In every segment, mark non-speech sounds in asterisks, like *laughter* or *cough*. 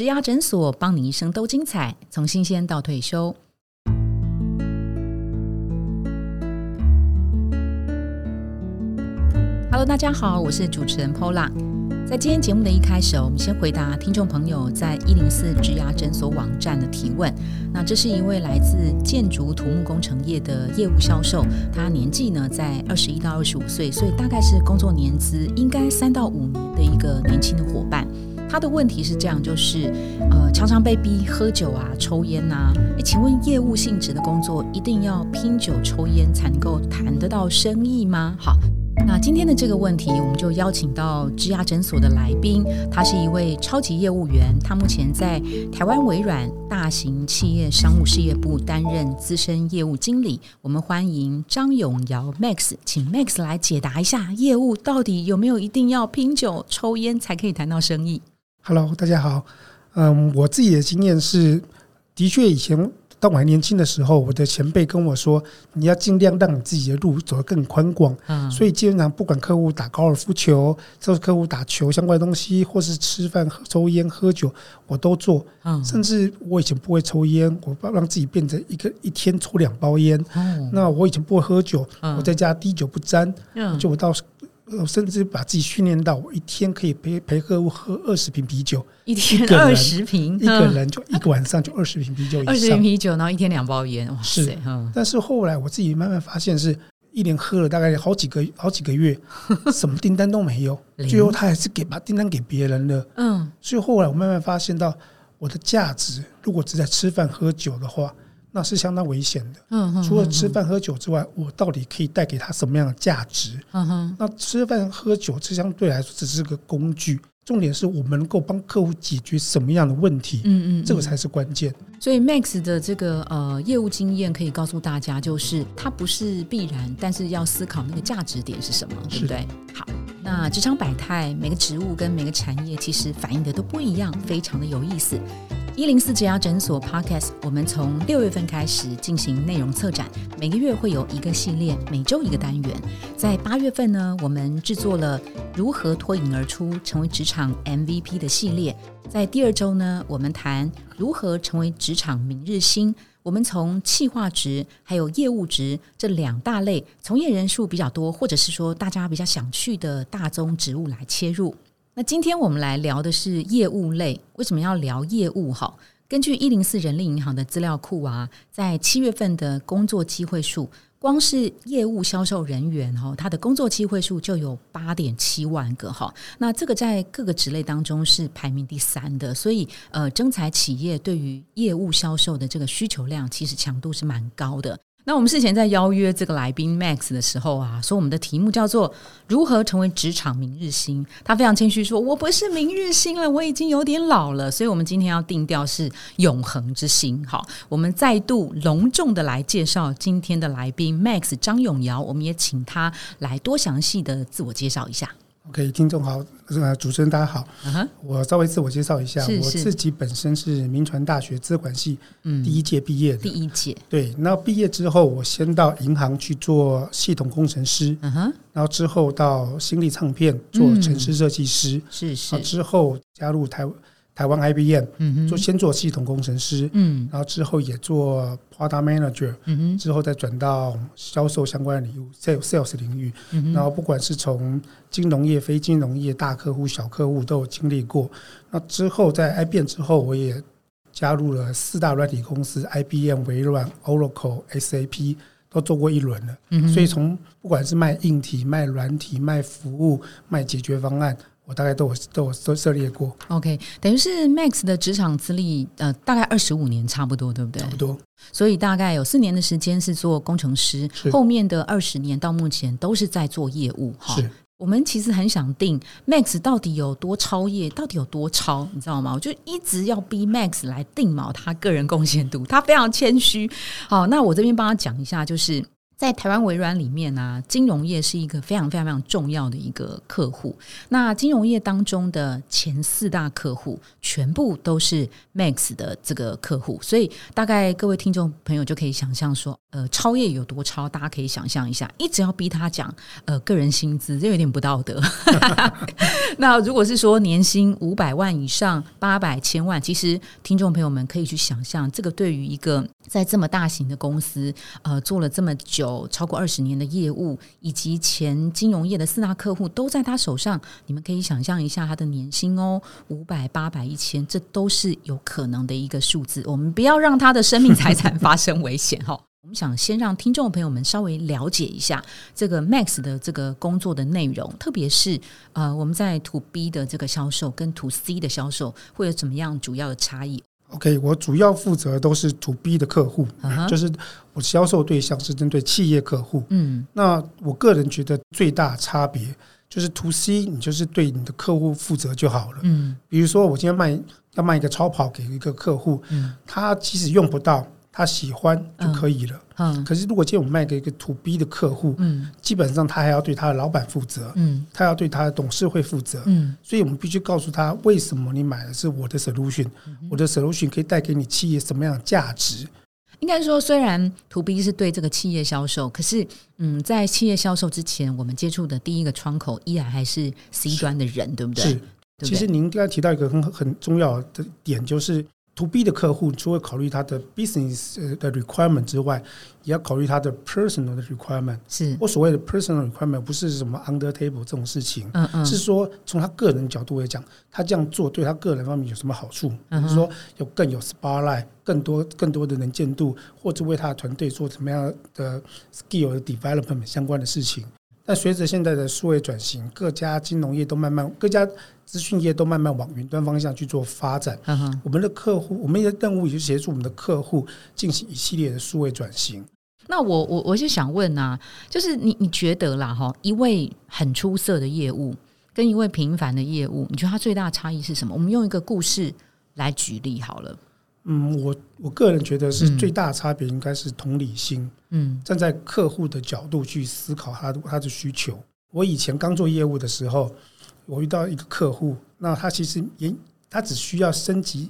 植牙诊所帮你一生都精彩，从新鲜到退休。Hello，大家好，我是主持人 Pola。在今天节目的一开始，我们先回答听众朋友在一零四植牙诊所网站的提问。那这是一位来自建筑土木工程业的业务销售，他年纪呢在二十一到二十五岁，所以大概是工作年资应该三到五年的一个年轻的伙伴。他的问题是这样，就是呃常常被逼喝酒啊、抽烟呐。诶请问业务性质的工作一定要拼酒抽烟才能够谈得到生意吗？好。那今天的这个问题，我们就邀请到植牙诊所的来宾，他是一位超级业务员，他目前在台湾微软大型企业商务事业部担任资深业务经理。我们欢迎张永尧 Max，请 Max 来解答一下，业务到底有没有一定要拼酒抽烟才可以谈到生意？Hello，大家好。嗯，我自己的经验是，的确以前当我还年轻的时候，我的前辈跟我说，你要尽量让你自己的路走得更宽广。嗯，所以基本上不管客户打高尔夫球，或是客户打球相关的东西，或是吃饭、抽烟、喝酒，我都做。嗯甚至我以前不会抽烟，我让自己变成一个一天抽两包烟。哦，那我以前不会喝酒，嗯我在家滴酒不沾。嗯就我到，呃甚至把自己训练到，我一天可以陪陪客户喝二十瓶啤酒，一天二十瓶，一个人就一个晚上就二十瓶啤酒二十瓶。啤酒，然后一天两包烟，哇是塞，嗯但是后来我自己慢慢发现，是一连喝了大概好几个好几个月，*laughs* 什么订单都没有，最后他还是给把订单给别人了。嗯所以后来我慢慢发现到，我的价值如果只在吃饭喝酒的话，那是相当危险的。嗯嗯，除了吃饭喝酒之外，我到底可以带给他什么样的价值？嗯哼，那吃饭喝酒，这相对来说只是个工具，重点是我们能够帮客户解决什么样的问题，嗯嗯，嗯这个才是关键。所以 Max 的这个呃业务经验可以告诉大家，就是它不是必然，但是要思考那个价值点是什么，对是不对？好，那职场百态，每个职务跟每个产业其实反映的都不一样，非常的有意思。一零四职牙诊所 Podcast，我们从六月份开始进行内容策展，每个月会有一个系列，每周一个单元。在八月份呢，我们制作了如何脱颖而出，成为职场 MVP 的系列。在第二周呢，我们谈如何成为职场明日星。我们从企划值还有业务值这两大类从业人数比较多，或者是说大家比较想去的大宗职务来切入。那今天我们来聊的是业务类，为什么要聊业务？哈，根据一零四人力银行的资料库啊，在七月份的工作机会数，光是业务销售人员哈，他的工作机会数就有八点七万个哈。那这个在各个职类当中是排名第三的，所以呃，征才企业对于业务销售的这个需求量其实强度是蛮高的。那我们事前在邀约这个来宾 Max 的时候啊，说我们的题目叫做“如何成为职场明日星”。他非常谦虚说：“我不是明日星了，我已经有点老了。”所以，我们今天要定调是永恒之星。好，我们再度隆重的来介绍今天的来宾 Max 张永尧，我们也请他来多详细的自我介绍一下。OK，听众好，呃，主持人大家好，我稍微自我介绍一下，是是。我自己本身是民传大学资管系嗯，第一届毕业的。第一届，对，那毕业之后，我先到银行去做系统工程师，嗯哼，然后之后到新力唱片做城市设计师，是是，之后加入台台湾 IBM 嗯哼，做先做系统工程师，嗯。然后之后也做 Product Manager，嗯哼，之后再转到销售相关的领域 sales sales 领域，嗯，然后不管是从金融业、非金融业、大客户、小客户都有经历过。那之后在 IBM 之后，我也加入了四大软体公司，IBM、微软、Oracle、SAP 都做过一轮了。嗯所以从不管是卖硬体、卖软体、卖服务、卖解决方案，我大概都有都有都涉猎过，OK，等于是 Max 的职场资历，呃，大概二十五年差不多，对不对差？不多。所以大概有四年的时间是做工程师，是后面的二十年到目前都是在做业务。哈，是我们其实很想定 Max 到底有多超业，到底有多超，你知道吗？我就一直要逼 Max 来定锚他个人贡献度，他非常谦虚。好，那我这边帮他讲一下，就是。在台湾微软里面啊，金融业是一个非常非常非常重要的一个客户。那金融业当中的前四大客户，全部都是 Max 的这个客户，所以大概各位听众朋友就可以想象说，呃，超越有多超，大家可以想象一下。一直要逼他讲呃个人薪资，这有点不道德。*laughs* *laughs* 那如果是说年薪五百万以上、八百千万，其实听众朋友们可以去想象，这个对于一个在这么大型的公司，呃，做了这么久、超过二十年的业务，以及前金融业的四大客户都在他手上，你们可以想象一下他的年薪哦，五百、八百、一千，这都是有可能的一个数字。我们不要让他的生命财产发生危险哈。我们想先让听众朋友们稍微了解一下这个 Max 的这个工作的内容，特别是呃，我们在 To B 的这个销售跟 To C 的销售会有怎么样主要的差异？OK，我主要负责都是 To B 的客户，就是我销售对象是针对企业客户。嗯，那我个人觉得最大差别就是 To C，你就是对你的客户负责就好了。嗯，比如说我今天卖要卖一个超跑给一个客户，嗯，他即使用不到。他喜欢就可以了。嗯，可是如果今天我们卖给一个 to B 的客户，嗯，基本上他还要对他的老板负责，嗯，他要对他的董事会负责，嗯，所以我们必须告诉他为什么你买的是我的 solution，我的 solution 可以带给你企业什么样的价值？应该说，虽然 to B 是对这个企业销售，可是，嗯，在企业销售之前，我们接触的第一个窗口依然还是 C 端的人，对不对？是。其实您刚才提到一个很很重要的点，就是。To B 的客户除了考虑他的 business 的 requirement 之外，也要考虑他的 personal 的 requirement。是我所谓的 personal requirement 不是什么 under table 这种事情，嗯嗯，是说从他个人角度来讲，他这样做对他个人方面有什么好处？比如说有更有 spotlight，更多更多的能见度，或者为他的团队做什么样的 skill 的 development 相关的事情。但随着现在的数位转型，各家金融业都慢慢各家。资讯业都慢慢往云端方向去做发展。我们的客户，我们的任务也是协助我们的客户进行一系列的数位转型。那我我我就想问啊，就是你你觉得啦哈，一位很出色的业务跟一位平凡的业务，你觉得它最大的差异是什么？我们用一个故事来举例好了。嗯，我我个人觉得是最大的差别应该是同理心。嗯，站在客户的角度去思考他他的需求。我以前刚做业务的时候。我遇到一个客户，那他其实也他只需要升级，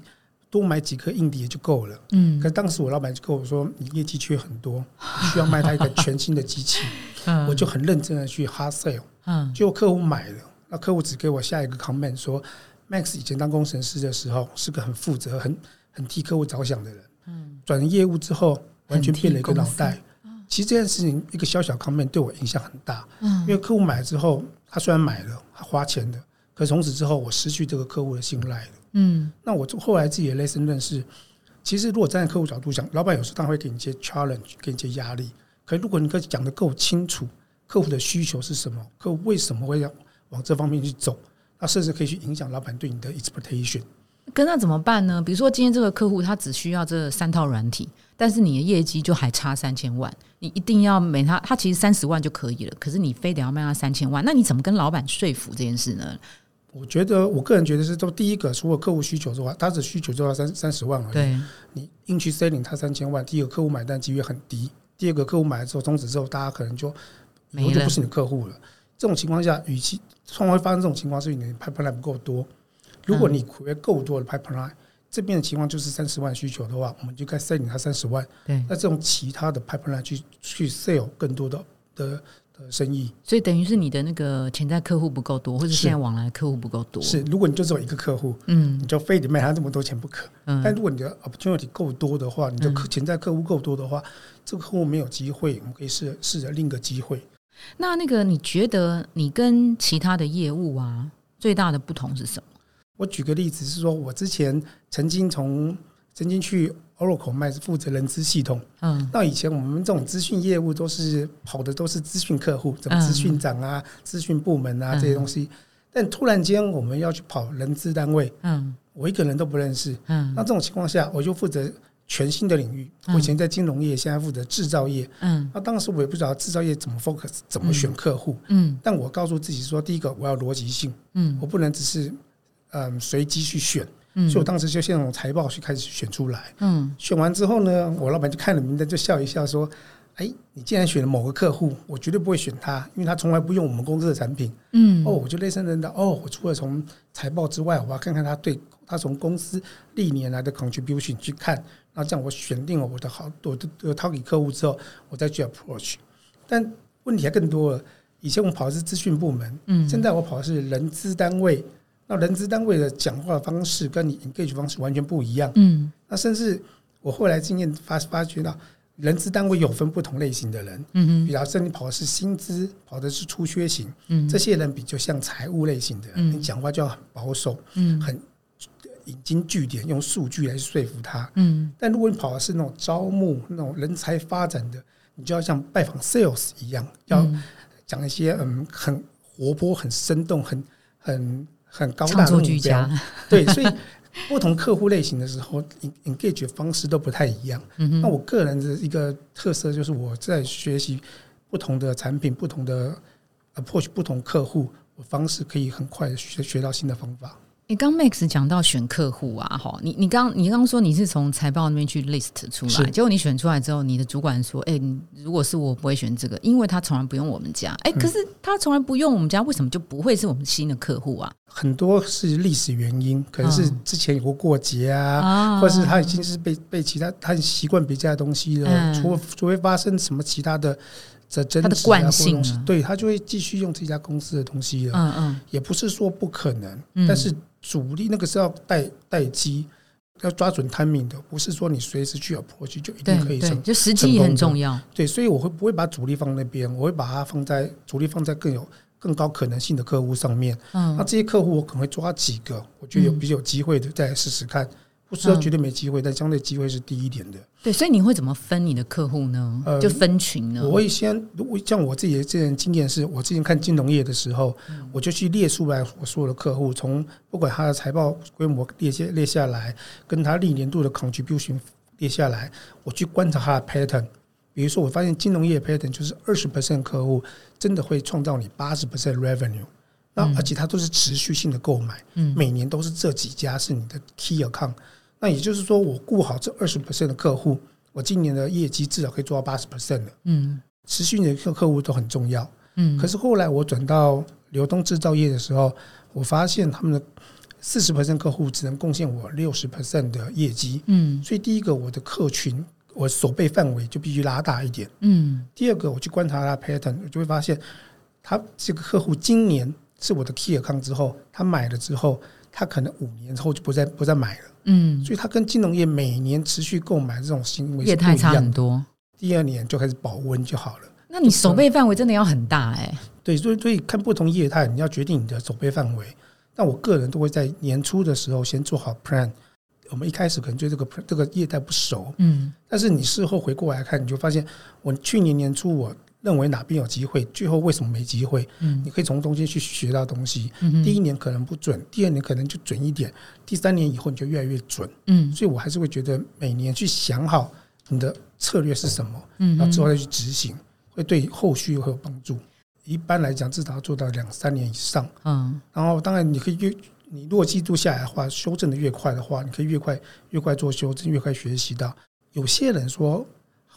多买几颗硬碟就够了。嗯，可当时我老板就跟我说，你业绩缺很多，需要卖他一个全新的机器。*laughs* 嗯，我就很认真的去 hard sale。嗯，结果客户买了，那客户只给我下一个 comment 说，Max 以前当工程师的时候是个很负责、很很替客户着想的人。嗯，转业务之后完全变了一个脑袋。其实这件事情一个小小 comment 对我影响很大。嗯，因为客户买了之后。他虽然买了，他花钱的，可从此之后我失去这个客户的信赖了。嗯，那我后来自己的 lesson 认识，其实如果站在客户角度讲，老板有时候他会给你一些 challenge，给你一些压力。可如果你可以讲的够清楚，客户的需求是什么，客户为什么会要往这方面去走，那甚至可以去影响老板对你的 expectation。跟那怎么办呢？比如说今天这个客户他只需要这三套软体。但是你的业绩就还差三千万，你一定要每他他其实三十万就可以了，可是你非得要卖他三千万，那你怎么跟老板说服这件事呢？我觉得我个人觉得是，都第一个，除了客户需求之外，他只需求就要三三十万而已。对，你硬去 selling 他三千万，第一个客户买单几率很低，第二个客户买了之后终止之后，大家可能就以后就不是你客户了。这种情况下，与其创会发生这种情况，是你的 pipeline 不够多。如果你苦约够多的 pipeline。这边的情况就是三十万需求的话，我们就该 sell 他三十万。对，那这种其他的 pipeline 去去 sell 更多的的的生意，所以等于是你的那个潜在客户不够多，或者现在往来客户不够多。是，如果你就只有一个客户，嗯，你就非得卖他这么多钱不可。嗯，但如果你的 opportunity 够多的话，你的潜在客户够多的话，这个客户没有机会，我们可以试试着另一个机会。那那个你觉得你跟其他的业务啊最大的不同是什么？我举个例子是说，我之前曾经从曾经去 Oracle 卖负责人资系统。嗯，那以前我们这种资讯业务都是跑的都是资讯客户，怎么资讯长啊、资讯部门啊这些东西。但突然间我们要去跑人资单位，嗯，我一个人都不认识。嗯，那这种情况下，我就负责全新的领域。我以前在金融业，现在负责制造业。嗯，那当时我也不知道制造业怎么 focus，怎么选客户。嗯，但我告诉自己说，第一个我要逻辑性。嗯，我不能只是。嗯，随机去选，所以我当时就先从财报去开始选出来。嗯，选完之后呢，我老板就看了名单，就笑一笑说：“哎，你既然选了某个客户，我绝对不会选他，因为他从来不用我们公司的产品。嗯，哦，我就类似人的哦，我除了从财报之外，我要看看他对他从公司历年来的 contribution 去看，然后这样我选定了我的好我的呃掏给客户之后，我再去 approach。但问题还更多了，以前我跑的是资讯部门，嗯，现在我跑的是人资单位，那人资单位的讲话方式跟你 engage 方式完全不一样。嗯。那甚至我后来经验发发觉到，人资单位有分不同类型的人，嗯比方说你跑的是薪资，跑的是出缺型，嗯。这些人比较像财务类型的，嗯。你讲话就要很保守，嗯。很引经据典，用数据来说服他。嗯。但如果你跑的是那种招募、那种人才发展的，你就要像拜访 sales 一样，要嗯。讲一些嗯很活泼、很生动、很很很高大唱作的目标。*laughs* 对，所以不同客户类型的时候，en-，engage 方式都不太一样。嗯那我个人的一个特色就是我在学习不同的产品、不同的 approach、不同客户，我方式可以很快的学学到新的方法。你刚 Max 讲到选客户啊，哈，你你刚你刚刚说你是从财报那边去 list 出来，结果你选出来之后，你的主管说，哎、你如果是我不会选这个，因为他从来不用我们家，哎、可是他从来不用我们家，为什么就不会是我们新的客户啊？很多是历史原因，可能是嗯。之前有过过节啊，啊或者是他已经是被被其他他习惯别家的东西了，嗯。除除非发生什么其他的的争他的执啊惯或东西性啊对他就会继续用这家公司的东西了。嗯嗯也不是说不可能，嗯但是主力那个是要待待机，要抓准 timing 的，不是说你随时去 approach 就一定可以成。就时机也很重要。对，所以我会不会把主力放那边？我会把它放在主力放在更有更高可能性的客户上面。那嗯这些客户我可能会抓几个，我觉得有嗯比较有机会的再试试看。不是说绝对没机会，但相对机会是低一点的。对，所以你会怎么分你的客户呢？呃就分群呢？我会先，如果像我自己的这人经验是，我之前看金融业的时候，我就去列出来我所有的客户，从不管他的财报规模列下列下来，跟他历年度的 contribution 列下来，我去观察他的 pattern。比如说，我发现金融业 pattern 就是二十 percent 客户真的会创造你八十 percent revenue，那嗯而且它都是持续性的购买，嗯每年都是这几家是你的 key account。那也就是说，我顾好这二十 percent 的客户，我今年的业绩至少可以做到八十 percent 的。嗯持续的客客户都很重要。嗯，可是后来我转到流通制造业的时候，我发现他们的四十 percent 客户只能贡献我六十 percent 的业绩。嗯所以第一个，我的客群我手背范围就必须拉大一点。嗯第二个，我去观察他 pattern，我就会发现，他这个客户今年是我的 key account 之后，他买了之后，他可能五年之后就不再不再买了。嗯，所以他跟金融业每年持续购买这种行为是不业态差一样的。很多。第二年就开始保温就好了。那你守备范围真的要很大哎、对，所以所以看不同业态，你要决定你的守备范围。那我个人都会在年初的时候先做好 plan。我们一开始可能对这个这个业态不熟，嗯但是你事后回过来看，你就发现我去年年初我认为哪边有机会，最后为什么没机会？嗯你可以从中间去学到东西。嗯第一年可能不准，第二年可能就准一点，第三年以后你就越来越准。嗯所以我还是会觉得每年去想好你的策略是什么，嗯哼然后之后再去执行，会对后续会有帮助。一般来讲，至少要做到两三年以上。嗯然后，当然你可以越你如果记录下来的话，修正的越快的话，你可以越快越快做修正，越快学习到。有些人说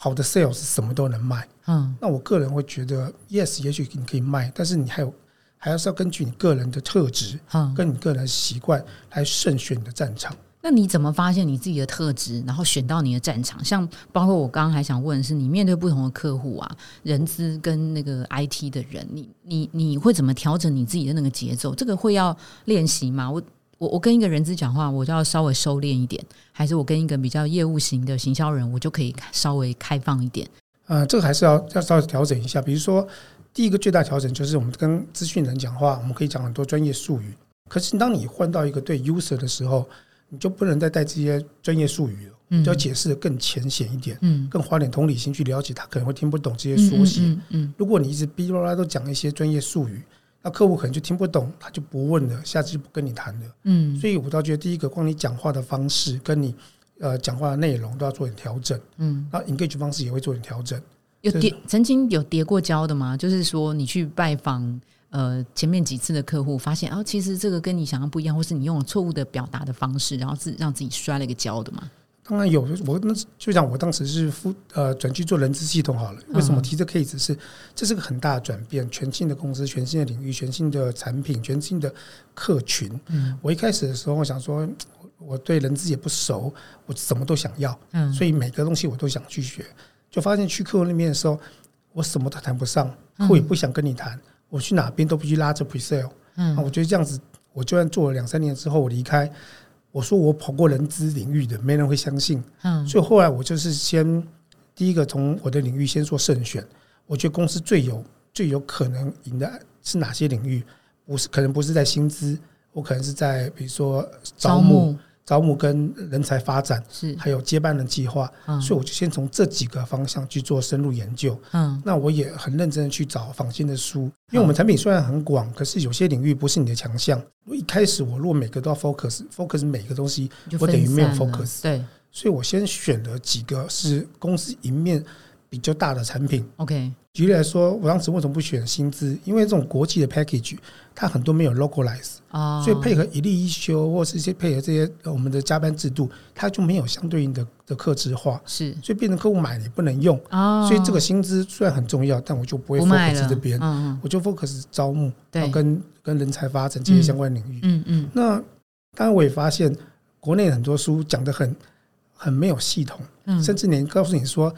好的 sales 什么都能卖，嗯那我个人会觉得，yes，也许你可以卖，但是你还有还要是要根据你个人的特质嗯，跟你个人的习惯来慎选你的战场。那你怎么发现你自己的特质，然后选到你的战场？像包括我刚刚还想问的是，你面对不同的客户啊，人资跟那个 IT 的人，你你你会怎么调整你自己的那个节奏？这个会要练习吗？我我我跟一个人资讲话，我就要稍微收敛一点，还是我跟一个比较业务型的行销人，我就可以稍微开放一点？呃，这个还是要要稍微调整一下。比如说，第一个最大调整就是我们跟资讯人讲话，我们可以讲很多专业术语。可是当你换到一个对 user 的时候，你就不能再带这些专业术语了，嗯就要解释的更浅显一点，嗯，更花点同理心去了解他可能会听不懂这些缩写。嗯嗯如果你一直哔哩吧啦都讲一些专业术语，那客户可能就听不懂，他就不问了，下次就不跟你谈了。嗯所以我倒觉得，第一个，光你讲话的方式跟你呃讲话的内容都要做点调整，嗯，那 engage 方式也会做点调整。有叠曾经有叠过交的吗？就是说你去拜访呃前面几次的客户，发现哦，其实这个跟你想象不一样，或是你用了错误的表达的方式，然后自让自己摔了一个跤的嘛？当然有，我那就讲我当时是负呃转去做人资系统好了。为什么提这 case 是？这是个很大的转变，全新的公司、全新的领域、全新的产品、全新的客群。嗯，我一开始的时候我想说，我对人资也不熟，我什么都想要，嗯，所以每个东西我都想去学。就发现去客户那边的时候，我什么都谈不上，客户也不想跟你谈。我去哪边都不去拉着 presale。嗯，我觉得这样子，我就算做了两三年之后，我离开。我说我跑过人资领域的，没人会相信。嗯，所以后来我就是先第一个从我的领域先做慎选。我觉得公司最有最有可能赢的是哪些领域？不是可能不是在薪资，我可能是在比如说招募。招募跟人才发展是，还有接班人计划，所以我就先从这几个方向去做深入研究。嗯，那我也很认真的去找坊间的书，因为我们产品虽然很广，可是有些领域不是你的强项。一开始我如果每个都要 focus，focus 每个东西，我等于没有 focus。对，所以我先选了几个是公司一面比较大的产品。OK。举例来说，我当时为什么不选薪资？因为这种国际的 package，它很多没有 localize，啊所以配合一例一休或是一些配合这些我们的加班制度，它就没有相对应的的克制化，是，所以变成客户买也不能用啊。所以这个薪资虽然很重要，但我就不会 focus 这边，我就 focus 招募，然后跟跟人才发展这些相关领域。嗯嗯。那当然我也发现，国内很多书讲的很很没有系统，甚至连告诉你说，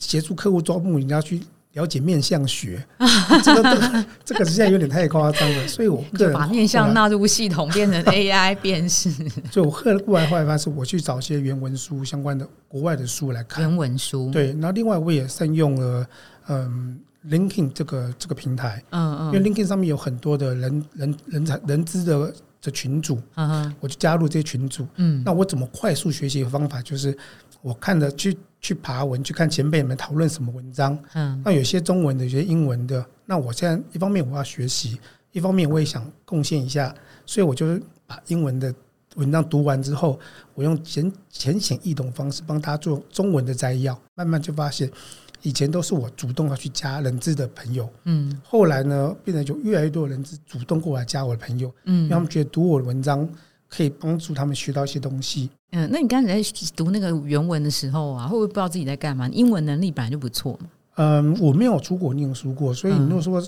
协助客户招募你要去。了解面相学，*laughs* 这个这个实际上有点太夸张了，所以我 *laughs* 个人把面相纳入系统，变成 AI 辨识。所以我后来后来发现，我去找一些原文书相关的国外的书来看。原文书对，然后另外我也善用了嗯 LinkedIn 这个这个平台，嗯嗯，因为 LinkedIn 上面有很多的人人人才人资的的群组，嗯我就加入这些群组。嗯，那我怎么快速学习的方法就是。我看的去去爬文，去看前辈们讨论什么文章。嗯，那有些中文的，有些英文的。那我现在一方面我要学习，一方面我也想贡献一下，所以我就把英文的文章读完之后，我用简浅显易懂方式帮他做中文的摘要。慢慢就发现，以前都是我主动要去加人资的朋友。嗯，后来呢，变得就越来越多人资主动过来加我的朋友。嗯，因为他们觉得读我的文章可以帮助他们学到一些东西。嗯，那你刚才在读那个原文的时候啊，会不会不知道自己在干嘛？英文能力本来就不错嘛。嗯，我没有出国念书过，所以你如果说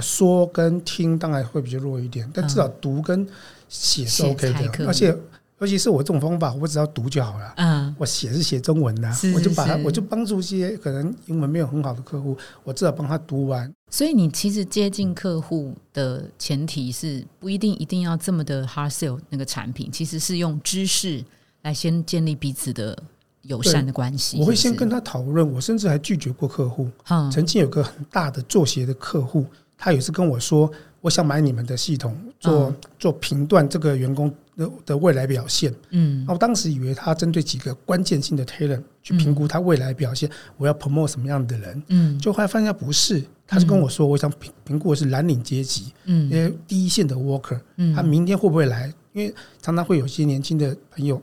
说跟听，当然会比较弱一点，但至少读跟写是 OK 的，而且。尤其是我这种方法，我只要读就好了。嗯，我写是写中文的，我就把它，我就帮助一些可能英文没有很好的客户，我至少帮他读完。所以你其实接近客户的前提是不一定一定要这么的 hard sell 那个产品，其实是用知识来先建立彼此的友善的关系。我会先跟他讨论，我甚至还拒绝过客户。曾经有个很大的做鞋的客户，他有一次跟我说。我想买你们的系统做做评断这个员工的的未来表现。嗯，我当时以为他针对几个关键性的 talent 去评估他未来表现，我要 promote 什么样的人。嗯，就后来发现不是，他是跟我说，我想评评估的是蓝领阶级，嗯，因为第一线的 worker，嗯，他明天会不会来？因为常常会有些年轻的朋友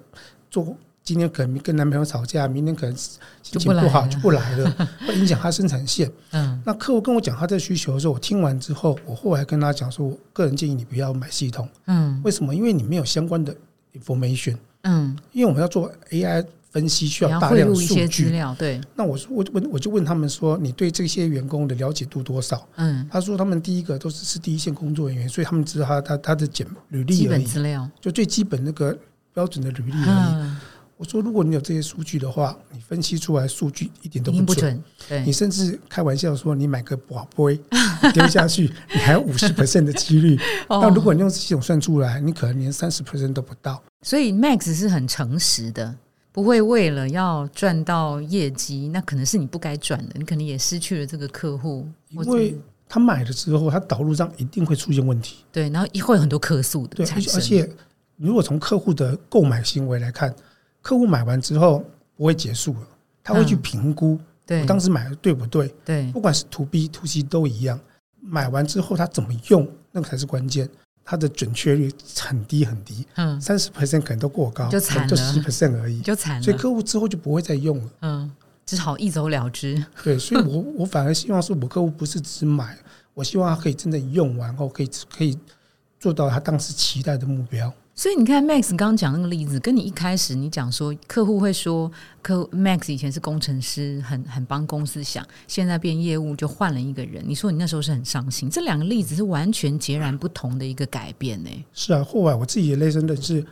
做。今天可能跟男朋友吵架，明天可能心情不好就不来了，*laughs* 会影响他生产线。嗯，那客户跟我讲他这需求的时候，我听完之后，我后来跟他讲说，我个人建议你不要买系统。嗯，为什么？因为你没有相关的 information。嗯，因为我们要做 AI 分析，需要大量数据。对。那我说，我问，我就问他们说，你对这些员工的了解度多少？嗯，他说他们第一个都是是第一线工作人员，所以他们知道他他他的简履历而已，资料就最基本那个标准的履历而已。我说，如果你有这些数据的话，你分析出来数据一点都不准。你甚至开玩笑说，你买个宝贝丢下去，你还有五十 percent 的几率。*laughs* 但如果你用系统算出来，你可能连三十 percent 都不到。所以 Max 是很诚实的，不会为了要赚到业绩，那可能是你不该赚的，你可能也失去了这个客户。因为他买了之后，他导入上一定会出现问题。对，然后会有很多客诉的产生。而且，如果从客户的购买行为来看。客户买完之后不会结束了，他会去评估，我当时买的对不对？对，不管是 to B to C 都一样。买完之后他怎么用，那个才是关键。它的准确率很低很低，嗯，三十 percent 可能都过高，就惨了，就十 percent 而已，就惨了。所以客户之后就不会再用了，嗯，只好一走了之。对，所以我 *laughs* 我反而希望说我客户不是只买，我希望他可以真的用完后可以可以做到他当时期待的目标。所以你看，Max 刚刚讲那个例子，跟你一开始你讲说客户会说，客 Max 以前是工程师，很很帮公司想，现在变业务就换了一个人。你说你那时候是很伤心，这两个例子是完全截然不同的一个改变呢。是啊，后来我自己也内生的是，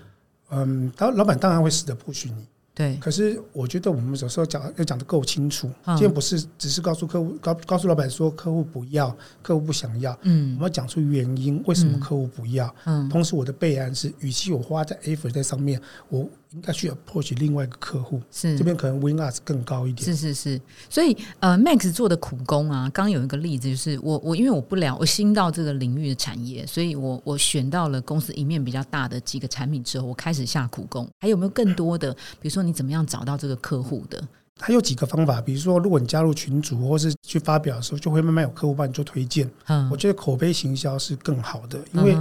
嗯，当老板当然会死的不许你。对，可是我觉得我们有时候讲要讲的够清楚，今天不是只是告诉客户告告诉老板说客户不要，客户不想要，嗯，我们要讲出原因，为什么客户不要，嗯，同时我的备案是，与其我花在 effort 在上面，我。应该需要破取另外一个客户，是这边可能 win us 更高一点。是是是，所以呃，Max 做的苦工啊，刚有一个例子，就是我我因为我不了，我新到这个领域的产业，所以我我选到了公司一面比较大的几个产品之后，我开始下苦工。还有没有更多的？比如说你怎么样找到这个客户的？还有几个方法，比如说如果你加入群组或是去发表的时候，就会慢慢有客户帮你做推荐。嗯，我觉得口碑行销是更好的，因为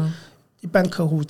一般客户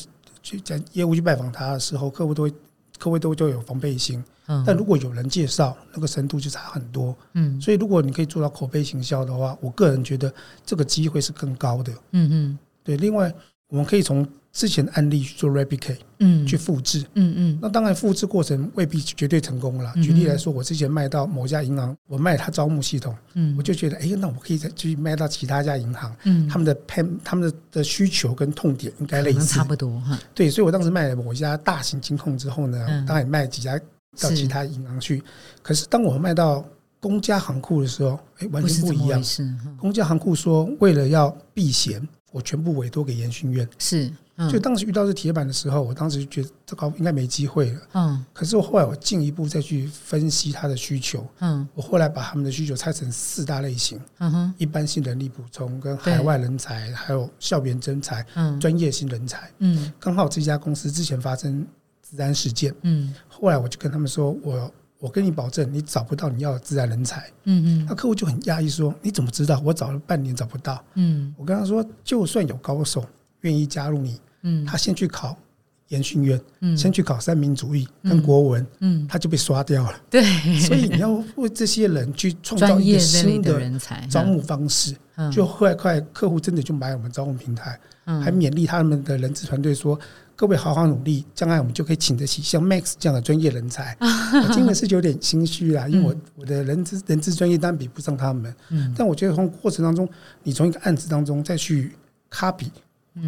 去在业务去拜访他的时候，客户都会。客户都都有防备心，但如果有人介绍，那个深度就差很多。嗯，所以如果你可以做到口碑行销的话，我个人觉得这个机会是更高的。嗯嗯，对。另外，我们可以从之前的案例去做 replicate，嗯，去复制。嗯嗯。那当然，复制过程未必绝对成功了。举例来说，我之前卖到某家银行，我卖他招募系统，嗯，我就觉得，哎，那我可以再去卖到其他家银行，嗯，他们的 pen 他们的的需求跟痛点应该类似，差不多哈。对，所以我当时卖了某一家大型金控之后呢，当然也卖几家到其他银行去。可是当我卖到公家行库的时候，哎，完全不一样。是公家行库说，为了要避嫌，我全部委托给研训院。是。就当时遇到这铁板的时候，我当时就觉得这个应该没机会了。嗯，可是我后来我进一步再去分析他的需求。嗯，我后来把他们的需求拆成四大类型。嗯哼，一般性人力补充、跟海外人才，还有校园征才、嗯，专业性人才。嗯，刚好这家公司之前发生治安事件。嗯，后来我就跟他们说，我我跟你保证，你找不到你要的自然人才。嗯嗯，那客户就很压抑，说你怎么知道？我找了半年找不到。嗯，我跟他说，就算有高手愿意加入你。嗯，他先去考研训院，嗯，先去考三民主义跟国文，嗯，他就被刷掉了。对，所以你要为这些人去创造一个新的人才招募方式，就快快客户真的就买我们招募平台，还勉励他们的人资团队说：“各位好好努力，将来我们就可以请得起像 Max 这样的专业人才。*laughs* ”我听的是有点心虚啦，*laughs* 因为我我的人资人资专业当然比不上他们，嗯，但我觉得从过程当中，你从一个案子当中再去 copy。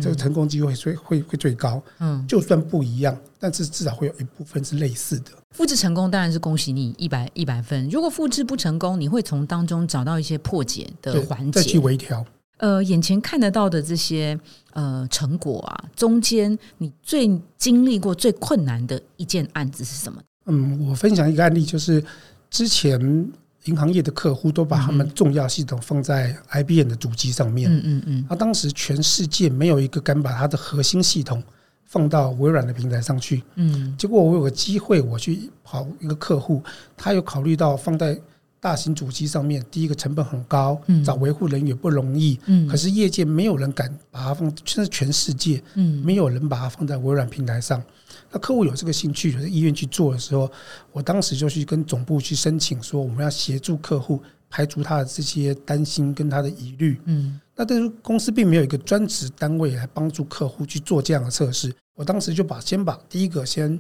这个成功机会最会会最高，嗯，就算不一样，但是至少会有一部分是类似的。复制成功当然是恭喜你一百一百分。如果复制不成功，你会从当中找到一些破解的环节，再去微调。呃，眼前看得到的这些呃成果啊，中间你最经历过最困难的一件案子是什么？嗯，我分享一个案例，就是之前。银行业的客户都把他们重要系统放在 IBM 的主机上面。嗯嗯嗯。那当时全世界没有一个敢把他的核心系统放到微软的平台上去。嗯。结果我有个机会，我去跑一个客户，他有考虑到放在大型主机上面，第一个成本很高，找维护人员不容易。嗯。可是业界没有人敢把它放，甚至全世界，嗯，没有人把它放在微软平台上。那客户有这个兴趣，有医院去做的时候，我当时就去跟总部去申请，说我们要协助客户排除他的这些担心跟他的疑虑。嗯，那但是公司并没有一个专职单位来帮助客户去做这样的测试。我当时就把先把第一个先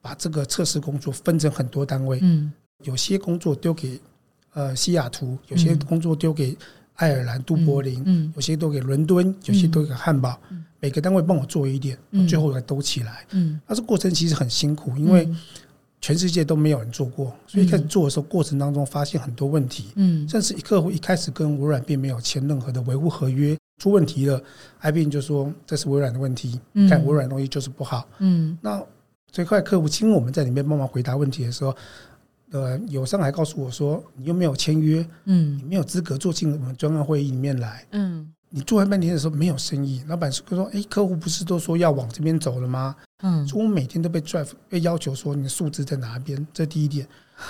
把这个测试工作分成很多单位。嗯，有些工作丢给呃西雅图，有些工作丢给爱尔兰都柏林，嗯，有些都给伦敦，有些都给汉堡。每个单位帮我做一点，最后来都起来。嗯，那这过程其实很辛苦，因为全世界都没有人做过，所以开始做的时候，过程当中发现很多问题。嗯，甚至客户一开始跟微软并没有签任何的维护合约，出问题了，IBM 就说这是微软的问题，但微软东西就是不好。嗯，那最快客户经我们在里面帮忙回答问题的时候，呃，友商还告诉我说，你又没有签约，嗯，你没有资格坐进我们专案会议里面来。嗯。你做完半天的时候没有生意，老板说：“哎，客户不是都说要往这边走了吗？”嗯，说我每天都被 drive 被要求说你的数字在哪边，这第一点，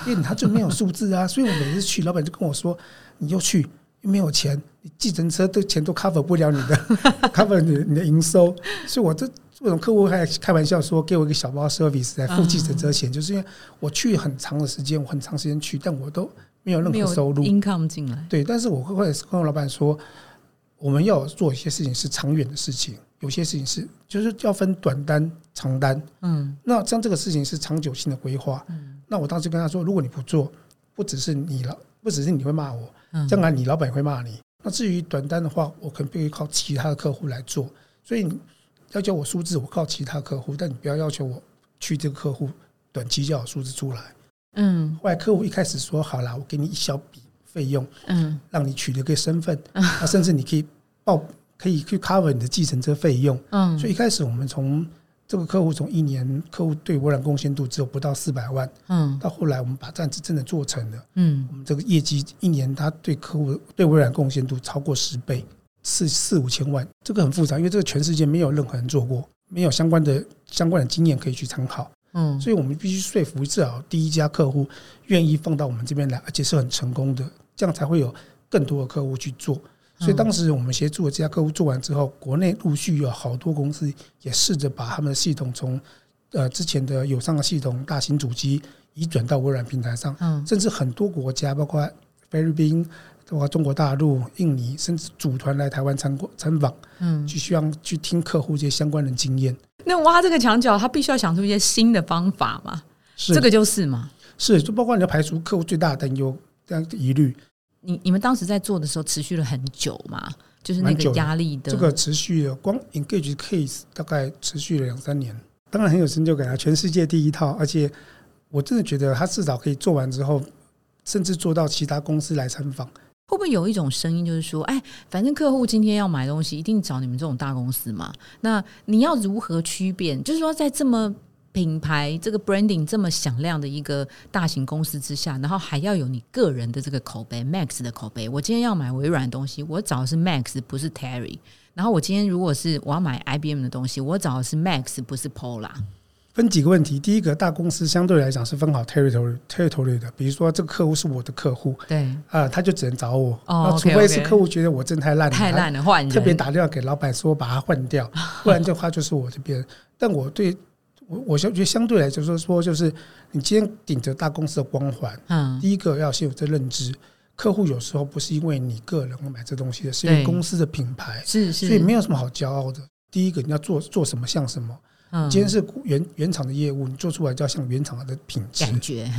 因为他就没有数字啊，*laughs* 所以我每次去，老板就跟我说：“你又去又没有钱，你计程车的钱都 cover 不了你的 *laughs* cover 你你的营收。”所以，我这这种客户还开玩笑说：“给我一个小包 service 来付计程车钱。”就是因为我去很长的时间，我很长时间去，但我都没有任何收入 income 进来。对，但是我会会跟我老板说。我们要做一些事情是长远的事情，有些事情是就是要分短单、长单。嗯那像这个事情是长久性的规划。嗯那我当时跟他说，如果你不做，不只是你了，不只是你会骂我，嗯，将来你老板也会骂你。那至于短单的话，我可能必须靠其他的客户来做。所以你要求我数字，我靠其他客户，但你不要要求我去这个客户短期就有数字出来。嗯。后来客户一开始说好啦，我给你一小笔费用，嗯。让你取得个身份，啊甚至你可以报，可以去 cover 你的计程车费用。嗯，所以一开始我们从这个客户从一年客户对微软贡献度只有不到四百万，嗯。到后来我们把站子真的做成了，嗯。我们这个业绩一年他对客户对微软贡献度超过十倍，四四五千万，这个很复杂，因为这个全世界没有任何人做过，没有相关的相关的经验可以去参考，嗯，所以我们必须说服至少第一家客户愿意放到我们这边来，而且是很成功的，这样才会有更多的客户去做。所以当时我们协助的这家客户做完之后，国内陆续有好多公司也试着把他们的系统从呃之前的友商的系统、大型主机移转到微软平台上，嗯。甚至很多国家，包括菲律宾、包括中国大陆、印尼，甚至组团来台湾参观参访，嗯，去希望去听客户这些相关的经验。那挖这个墙角，他必须要想出一些新的方法嘛，是。这个就是嘛。是，就包括你要排除客户最大的担忧这样的疑虑，你你们当时在做的时候持续了很久嘛，就是那个压力的。这个持续了，光 engage case 大概持续了两三年，当然很有成就感啊！全世界第一套，而且我真的觉得他至少可以做完之后，甚至做到其他公司来参访。会不会有一种声音，就是说，哎，反正客户今天要买东西，一定找你们这种大公司嘛？那你要如何区辨？就是说，在这么品牌这个 branding 这么响亮的一个大型公司之下，然后还要有你个人的这个口碑，Max 的口碑。我今天要买微软的东西，我找的是 Max，不是 Terry。然后我今天如果是我要买 IBM 的东西，我找的是 Max，不是 Pola。分几个问题，第一个，大公司相对来讲是分好 territory territory 的，比如说这个客户是我的客户对，啊、他就只能找我。哦那除非是客户觉得我真太烂了，太烂了，换人。特别打电话给老板说把他换掉，不然的话就是我这边。但我对我我相觉得相对来讲就是说，就是你今天顶着大公司的光环，嗯，第一个要先有这认知，客户有时候不是因为你个人买这东西的，是因为公司的品牌，是是，所以没有什么好骄傲的。第一个你要做做什么像什么，嗯。今天是原原厂的业务，你做出来就要像原厂的品质。感觉，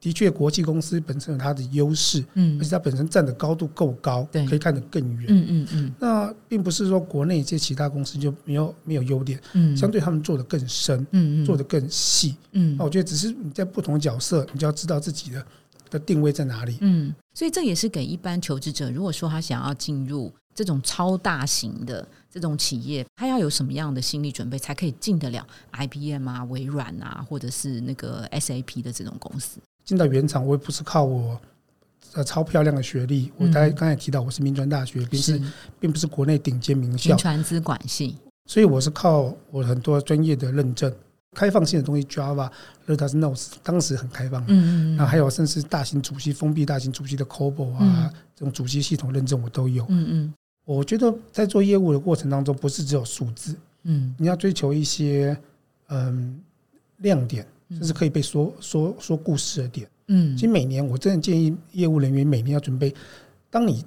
的确，国际公司本身有它的优势，嗯。而且它本身站的高度够高，对。可以看得更远。嗯嗯嗯。那并不是说国内一些其他公司就没有没有优点，嗯，相对他们做的更深，嗯嗯。做的更细。嗯。那我觉得只是你在不同角色，你就要知道自己的的定位在哪里。嗯，所以这也是给一般求职者，如果说他想要进入这种超大型的这种企业，它要有什么样的心理准备，才可以进得了 IBM 啊、微软啊，或者是那个 SAP 的这种公司？进到原厂，我也不是靠我呃超漂亮的学历，我嗯。刚才刚才提到我是民专大学，并是。并不是国内顶尖名校。民，传资管系，所以我是靠我很多专业的认证，开放性的东西，Java、Lotus Notes 当时很开放。嗯嗯那还有甚至大型主机、封闭大型主机的 COBOL 啊，嗯这种主机系统认证我都有。嗯嗯我觉得在做业务的过程当中，不是只有数字，嗯你要追求一些嗯亮点，嗯，甚至可以被说说说故事的点。嗯其实每年我真的建议业务人员每年要准备，当你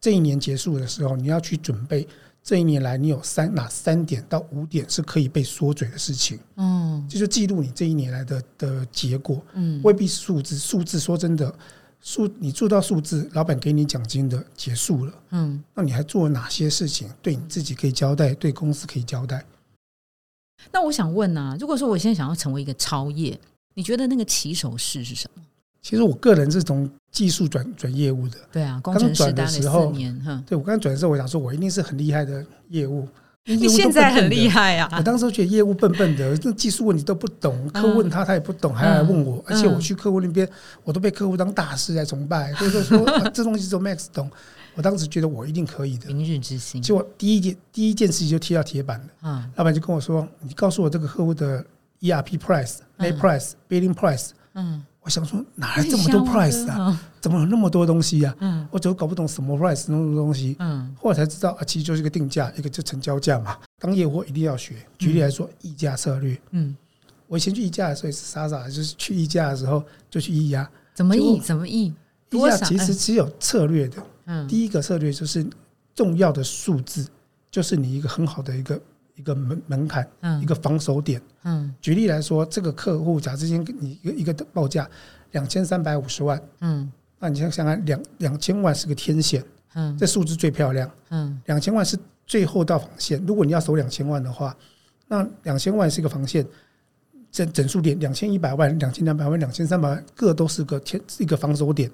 这一年结束的时候，你要去准备这一年来你有三哪三点到五点是可以被缩嘴的事情，哦就是记录你这一年来的的结果，嗯未必是数字。数字说真的，数你做到数字，老板给你奖金的结束了，嗯，那你还做了哪些事情？对你自己可以交代，对公司可以交代。那我想问啊，如果说我现在想要成为一个超业，你觉得那个起手式是什么？其实我个人是从技术转转业务的。对啊，工刚程师转的时候年，对我刚转的时候，我想说，我一定是很厉害的业务。你现在很厉害。啊我！当时觉得业务笨笨的，这技术问题都不懂，客户问他他也不懂，还来问我，而且我去客户那边，我都被客户当大师来崇拜，所以说这东西只有 Max 懂。我当时觉得我一定可以的，明日之星结果第一件第一件事情就踢到铁板了。嗯，老板就跟我说：“你告诉我这个客户的 ERP price、嗯 net price、billing price。嗯，”我想说哪来这么多 price 啊？啊？怎么有那么多东西啊？嗯我怎么搞不懂什么 price 那么多东西？嗯后来才知道啊，其实就是一个定价，一个就成交价嘛。当业务一定要学。举例来说，议价策略。嗯，我以前去议价的时候也是傻傻的，就是去议价的时候就去议价。怎么议？怎么议？议多少价其实只有策略的。嗯，第一个策略就是重要的数字，就是你一个很好的一个一个门门槛，嗯一个防守点。嗯举例来说，这个客户假设今天你一个一个报价两千三百五十万，嗯那你想想看，两两千万是个天线，嗯这数字最漂亮。嗯两千万是最后道防线，如果你要守两千万的话，那两千万是一个防线，整整数点两千一百万、两千两百万、两千三百万，各都是个天一个防守点。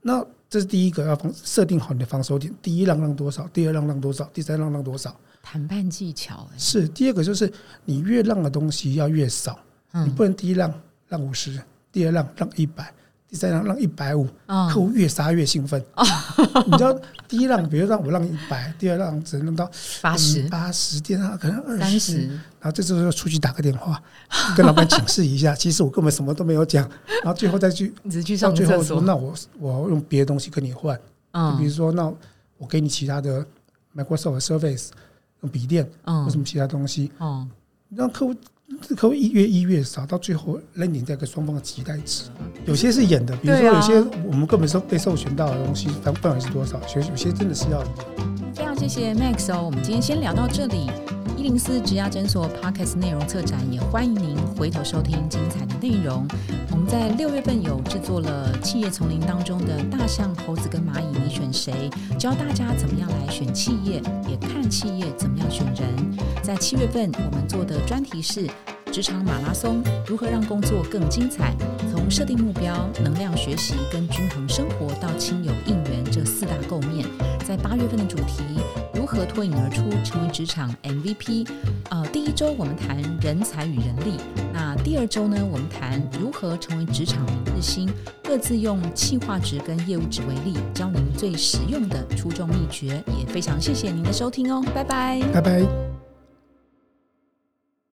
那这是第一个要防设定好你的防守点，第一浪浪多少，第二浪浪多少，第三浪浪多少。谈判技巧哎，是第二个就是你越让的东西要越少，你嗯不能第一浪让五十，第二浪让一百，第三浪让一百五，嗯客户越杀越兴奋。*laughs* 你知道第一浪，比如让我让一百，第二浪只能让到八十。八十，第二浪可能二十，然后这时候出去打个电话，*laughs* 跟老板请示一下，*laughs* 其实我根本什么都没有讲，然后最后再去你只是去到上，最后说，那我我用别的东西跟你换，比嗯如说那我给你其他的 Microsoft Surface 用笔电或什嗯么其他东西，哦，让客户客户一越一越少，到最后 landing 在一个双方的期待值。有些是演的，比如说有些我们根本是被授权到的东西，范范围是多少？有有些真的是要演。非常谢谢 Max 哦，我们今天先聊到这里。一零四职涯诊所 Podcast 内容策展，也欢迎您回头收听精彩的内容。我们在六月份有制作了《企业丛林》当中的大象、猴子跟蚂蚁，你选谁？教大家怎么样来选企业，也看企业怎么样选人。在七月份，我们做的专题是职场马拉松，如何让工作更精彩？从设定目标、能量学习跟均衡生活到亲友应援这四大构面。在八月份的主题如何脱颖而出，成为职场 MVP。呃，第一周我们谈人才与人力，那第二周呢，我们谈如何成为职场明日星，各自用企划值跟业务值为例，教您最实用的出众秘诀。也非常谢谢您的收听哦，拜拜。拜拜。